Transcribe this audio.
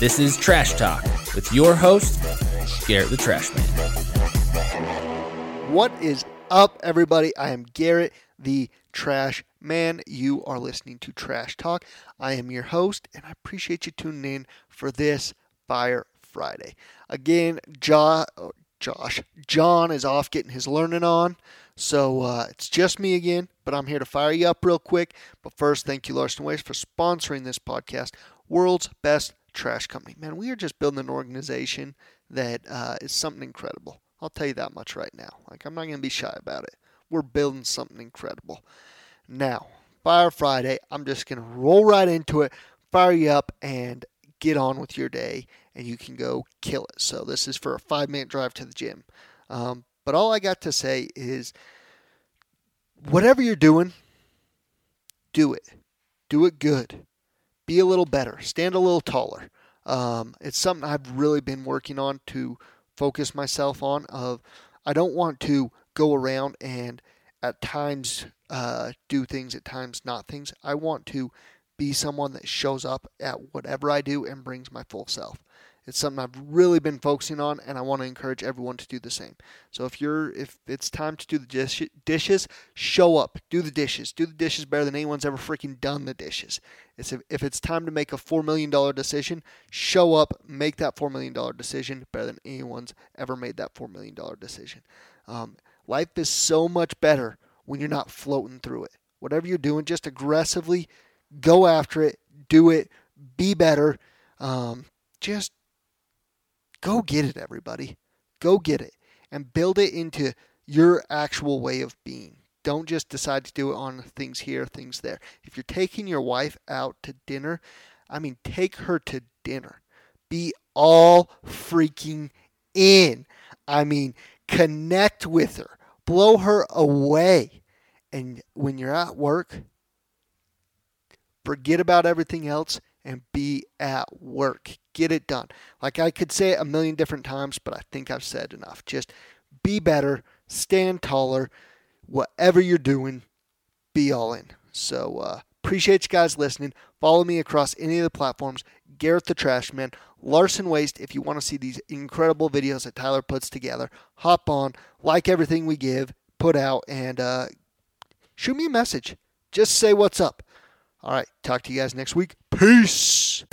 This is Trash Talk with your host, Garrett the Trash Man. What is up, everybody? I am Garrett the Trash Man. You are listening to Trash Talk. I am your host, and I appreciate you tuning in for this Fire Friday. Again, jo- Josh, John is off getting his learning on. So uh, it's just me again, but I'm here to fire you up real quick. But first, thank you, Larson Waste, for sponsoring this podcast. World's best trash company. Man, we are just building an organization that uh, is something incredible. I'll tell you that much right now. Like, I'm not going to be shy about it. We're building something incredible. Now, Fire Friday, I'm just going to roll right into it, fire you up, and get on with your day, and you can go kill it. So, this is for a five minute drive to the gym. Um, but all I got to say is whatever you're doing, do it. Do it good. Be a little better. Stand a little taller. Um, it's something I've really been working on to focus myself on. Of I don't want to go around and at times uh, do things, at times not things. I want to be someone that shows up at whatever I do and brings my full self. It's something I've really been focusing on, and I want to encourage everyone to do the same. So if you're if it's time to do the dish, dishes, show up, do the dishes, do the dishes better than anyone's ever freaking done the dishes. It's if, if it's time to make a four million dollar decision, show up, make that four million dollar decision better than anyone's ever made that four million dollar decision. Um, life is so much better when you're not floating through it. Whatever you're doing, just aggressively go after it, do it, be better. Um, just Go get it, everybody. Go get it and build it into your actual way of being. Don't just decide to do it on things here, things there. If you're taking your wife out to dinner, I mean, take her to dinner. Be all freaking in. I mean, connect with her, blow her away. And when you're at work, forget about everything else and be at work. Get it done. Like I could say it a million different times, but I think I've said enough. Just be better, stand taller, whatever you're doing, be all in. So uh, appreciate you guys listening. Follow me across any of the platforms. Garrett the Trash Man, Larson Waste. If you want to see these incredible videos that Tyler puts together, hop on, like everything we give, put out, and uh, shoot me a message. Just say what's up. All right, talk to you guys next week. Peace.